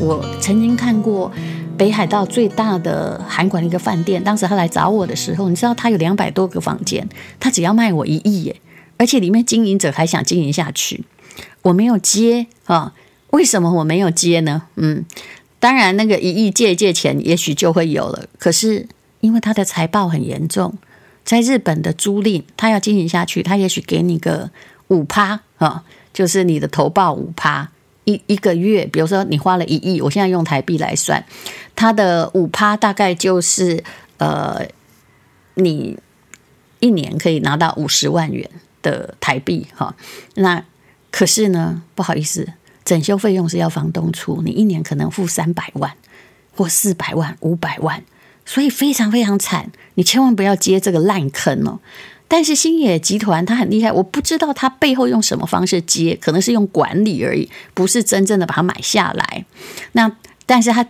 我曾经看过北海道最大的韩馆的一个饭店，当时他来找我的时候，你知道他有两百多个房间，他只要卖我一亿耶，而且里面经营者还想经营下去，我没有接啊？为什么我没有接呢？嗯，当然那个一亿借一借钱，也许就会有了，可是因为他的财报很严重，在日本的租赁，他要经营下去，他也许给你个五趴啊，就是你的投报五趴。一一个月，比如说你花了一亿，我现在用台币来算，它的五趴大概就是呃，你一年可以拿到五十万元的台币哈。那可是呢，不好意思，整修费用是要房东出，你一年可能付三百万或四百万、五百万，所以非常非常惨，你千万不要接这个烂坑哦。但是星野集团它很厉害，我不知道它背后用什么方式接，可能是用管理而已，不是真正的把它买下来。那但是他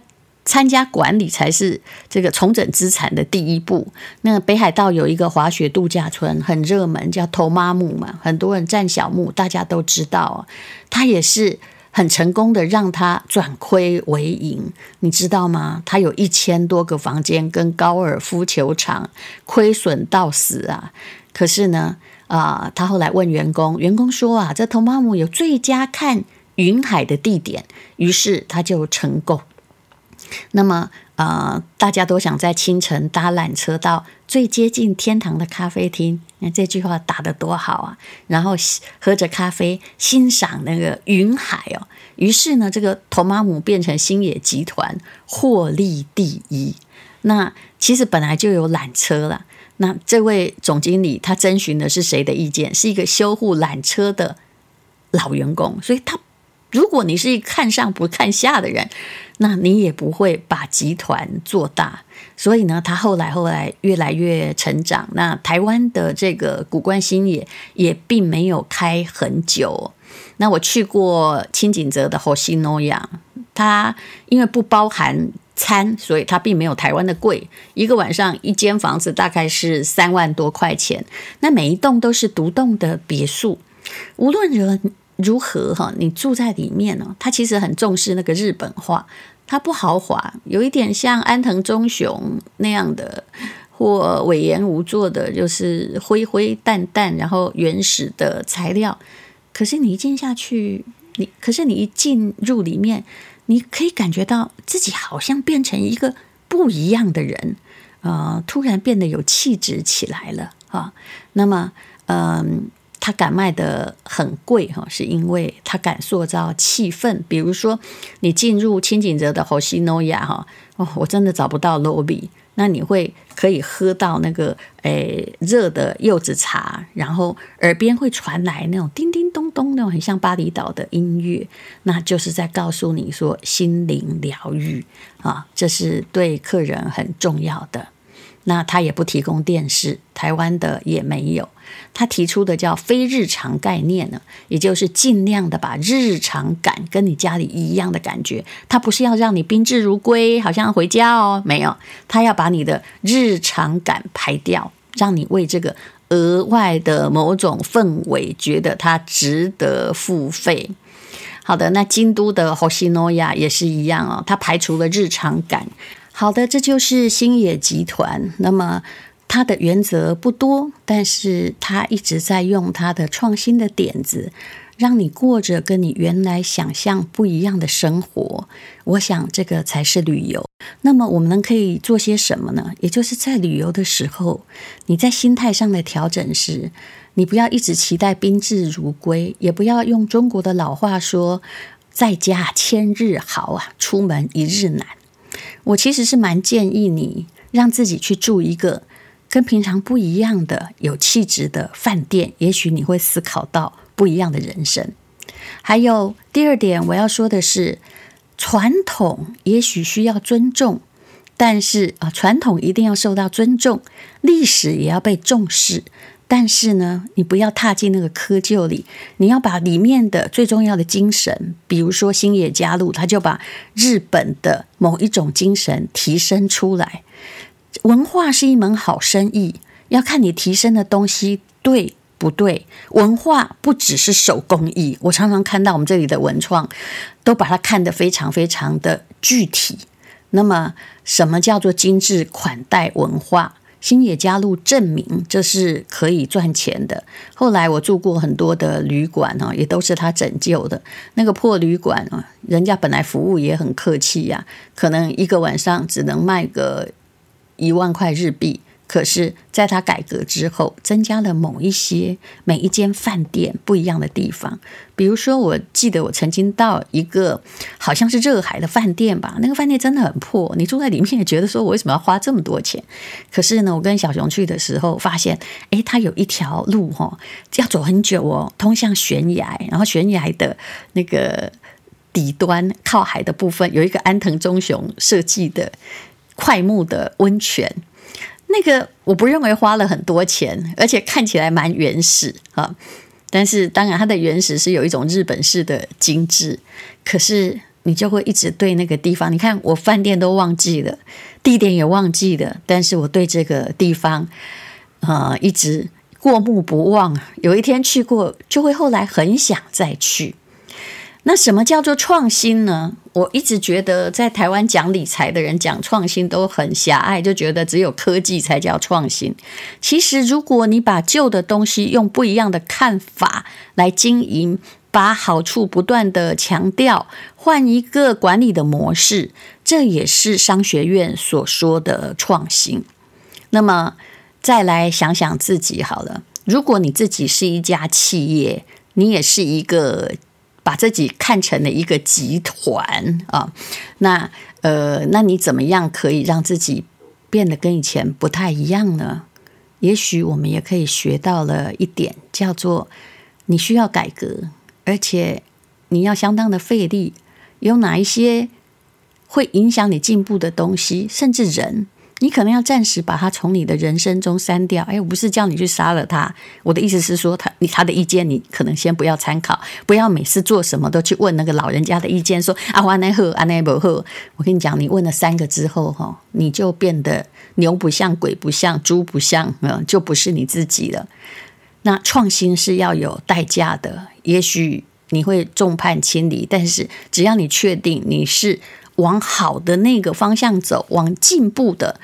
参加管理才是这个重整资产的第一步。那北海道有一个滑雪度假村很热门，叫头妈木嘛，很多人占小木，大家都知道，它也是。很成功的让他转亏为盈，你知道吗？他有一千多个房间跟高尔夫球场，亏损到死啊！可是呢，啊、他后来问员工，员工说啊，这 Tomamu 有最佳看云海的地点，于是他就成功。那么。呃，大家都想在清晨搭缆车到最接近天堂的咖啡厅。你看这句话打得多好啊！然后喝着咖啡，欣赏那个云海哦。于是呢，这个 Tomamu 变成星野集团获利第一。那其实本来就有缆车了。那这位总经理他征询的是谁的意见？是一个修护缆车的老员工。所以他，如果你是一看上不看下的人。那你也不会把集团做大，所以呢，他后来后来越来越成长。那台湾的这个谷关星野也并没有开很久。那我去过清井泽的 Hoshinoya，它因为不包含餐，所以它并没有台湾的贵。一个晚上一间房子大概是三万多块钱。那每一栋都是独栋的别墅，无论如如何哈？你住在里面呢？他其实很重视那个日本化，它不豪华，有一点像安藤忠雄那样的，或隈研吾做的，就是灰灰淡淡，然后原始的材料。可是你一进下去，你可是你一进入里面，你可以感觉到自己好像变成一个不一样的人，呃，突然变得有气质起来了啊。那么，嗯、他敢卖的很贵哈，是因为他敢塑造气氛。比如说，你进入轻井泽的猴西诺亚哈，哦，我真的找不到 lobby，那你会可以喝到那个诶热的柚子茶，然后耳边会传来那种叮叮咚咚那种很像巴厘岛的音乐，那就是在告诉你说心灵疗愈啊，这是对客人很重要的。那他也不提供电视，台湾的也没有。他提出的叫非日常概念呢，也就是尽量的把日常感跟你家里一样的感觉。他不是要让你宾至如归，好像回家哦，没有。他要把你的日常感排掉，让你为这个额外的某种氛围觉得它值得付费。好的，那京都的 Hoshinoya 也是一样哦，他排除了日常感。好的，这就是星野集团。那么它的原则不多，但是它一直在用它的创新的点子，让你过着跟你原来想象不一样的生活。我想这个才是旅游。那么我们能可以做些什么呢？也就是在旅游的时候，你在心态上的调整是，你不要一直期待宾至如归，也不要用中国的老话说“在家千日好啊，出门一日难”。我其实是蛮建议你让自己去住一个跟平常不一样的有气质的饭店，也许你会思考到不一样的人生。还有第二点，我要说的是，传统也许需要尊重，但是啊，传统一定要受到尊重，历史也要被重视。但是呢，你不要踏进那个窠臼里，你要把里面的最重要的精神，比如说星野加入，他就把日本的某一种精神提升出来。文化是一门好生意，要看你提升的东西对不对，文化不只是手工艺。我常常看到我们这里的文创，都把它看得非常非常的具体。那么，什么叫做精致款待文化？星野加入证明这是可以赚钱的。后来我住过很多的旅馆哦，也都是他拯救的。那个破旅馆啊，人家本来服务也很客气呀，可能一个晚上只能卖个一万块日币。可是，在他改革之后，增加了某一些每一间饭店不一样的地方。比如说，我记得我曾经到一个好像是热海的饭店吧，那个饭店真的很破，你住在里面也觉得说，我为什么要花这么多钱？可是呢，我跟小熊去的时候发现，诶，它有一条路哈，要走很久哦，通向悬崖，然后悬崖的那个底端靠海的部分有一个安藤忠雄设计的快木的温泉。那个我不认为花了很多钱，而且看起来蛮原始啊。但是当然，它的原始是有一种日本式的精致。可是你就会一直对那个地方，你看我饭店都忘记了，地点也忘记了，但是我对这个地方啊、呃、一直过目不忘。有一天去过，就会后来很想再去。那什么叫做创新呢？我一直觉得，在台湾讲理财的人讲创新都很狭隘，就觉得只有科技才叫创新。其实，如果你把旧的东西用不一样的看法来经营，把好处不断的强调，换一个管理的模式，这也是商学院所说的创新。那么，再来想想自己好了，如果你自己是一家企业，你也是一个。把自己看成了一个集团啊，那呃，那你怎么样可以让自己变得跟以前不太一样呢？也许我们也可以学到了一点，叫做你需要改革，而且你要相当的费力。有哪一些会影响你进步的东西，甚至人？你可能要暂时把他从你的人生中删掉。哎，我不是叫你去杀了他，我的意思是说他，他你他的意见你可能先不要参考，不要每次做什么都去问那个老人家的意见，说啊，我那好，啊那不好。我跟你讲，你问了三个之后，哈，你就变得牛不像，鬼不像，猪不像，嗯，就不是你自己了。那创新是要有代价的，也许你会众叛亲离，但是只要你确定你是。往好的那个方向走，往进步的，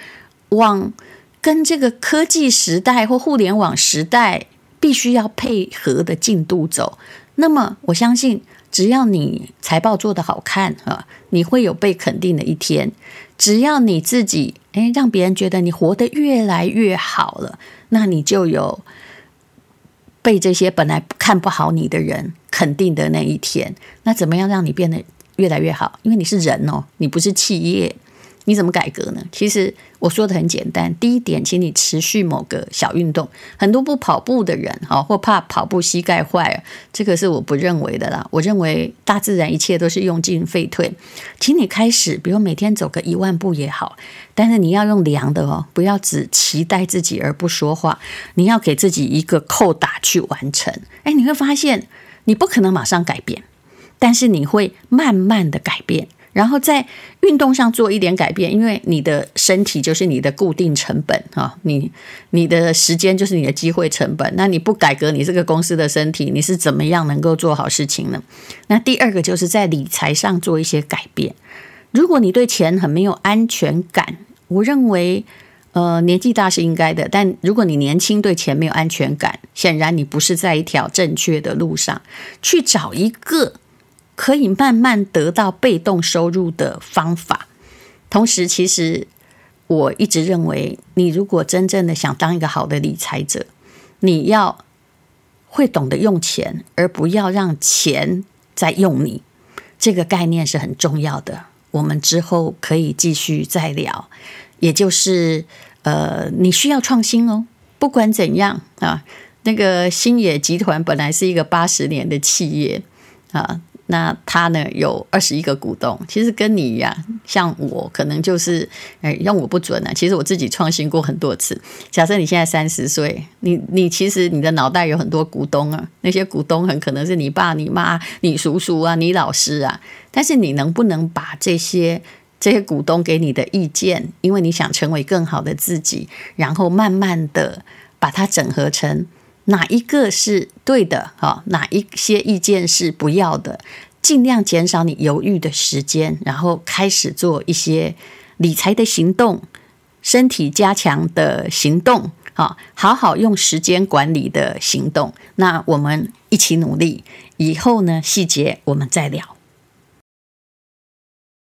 往跟这个科技时代或互联网时代必须要配合的进度走，那么我相信，只要你财报做得好看啊，你会有被肯定的一天。只要你自己诶，让别人觉得你活得越来越好了，那你就有被这些本来看不好你的人肯定的那一天。那怎么样让你变得越来越好，因为你是人哦，你不是企业，你怎么改革呢？其实我说的很简单，第一点，请你持续某个小运动。很多不跑步的人哈，或怕跑步膝盖坏，这个是我不认为的啦。我认为大自然一切都是用进废退，请你开始，比如每天走个一万步也好，但是你要用量的哦，不要只期待自己而不说话，你要给自己一个扣打去完成。哎，你会发现你不可能马上改变。但是你会慢慢的改变，然后在运动上做一点改变，因为你的身体就是你的固定成本啊，你你的时间就是你的机会成本。那你不改革你这个公司的身体，你是怎么样能够做好事情呢？那第二个就是在理财上做一些改变。如果你对钱很没有安全感，我认为呃年纪大是应该的，但如果你年轻对钱没有安全感，显然你不是在一条正确的路上，去找一个。可以慢慢得到被动收入的方法。同时，其实我一直认为，你如果真正的想当一个好的理财者，你要会懂得用钱，而不要让钱在用你。这个概念是很重要的。我们之后可以继续再聊。也就是，呃，你需要创新哦。不管怎样啊，那个星野集团本来是一个八十年的企业啊。那他呢，有二十一个股东，其实跟你一样，像我可能就是，哎，用我不准呢、啊。其实我自己创新过很多次。假设你现在三十岁，你你其实你的脑袋有很多股东啊，那些股东很可能是你爸、你妈、你叔叔啊、你老师啊。但是你能不能把这些这些股东给你的意见，因为你想成为更好的自己，然后慢慢的把它整合成哪一个是对的？哈，哪一些意见是不要的？尽量减少你犹豫的时间，然后开始做一些理财的行动、身体加强的行动，啊，好好用时间管理的行动。那我们一起努力，以后呢，细节我们再聊。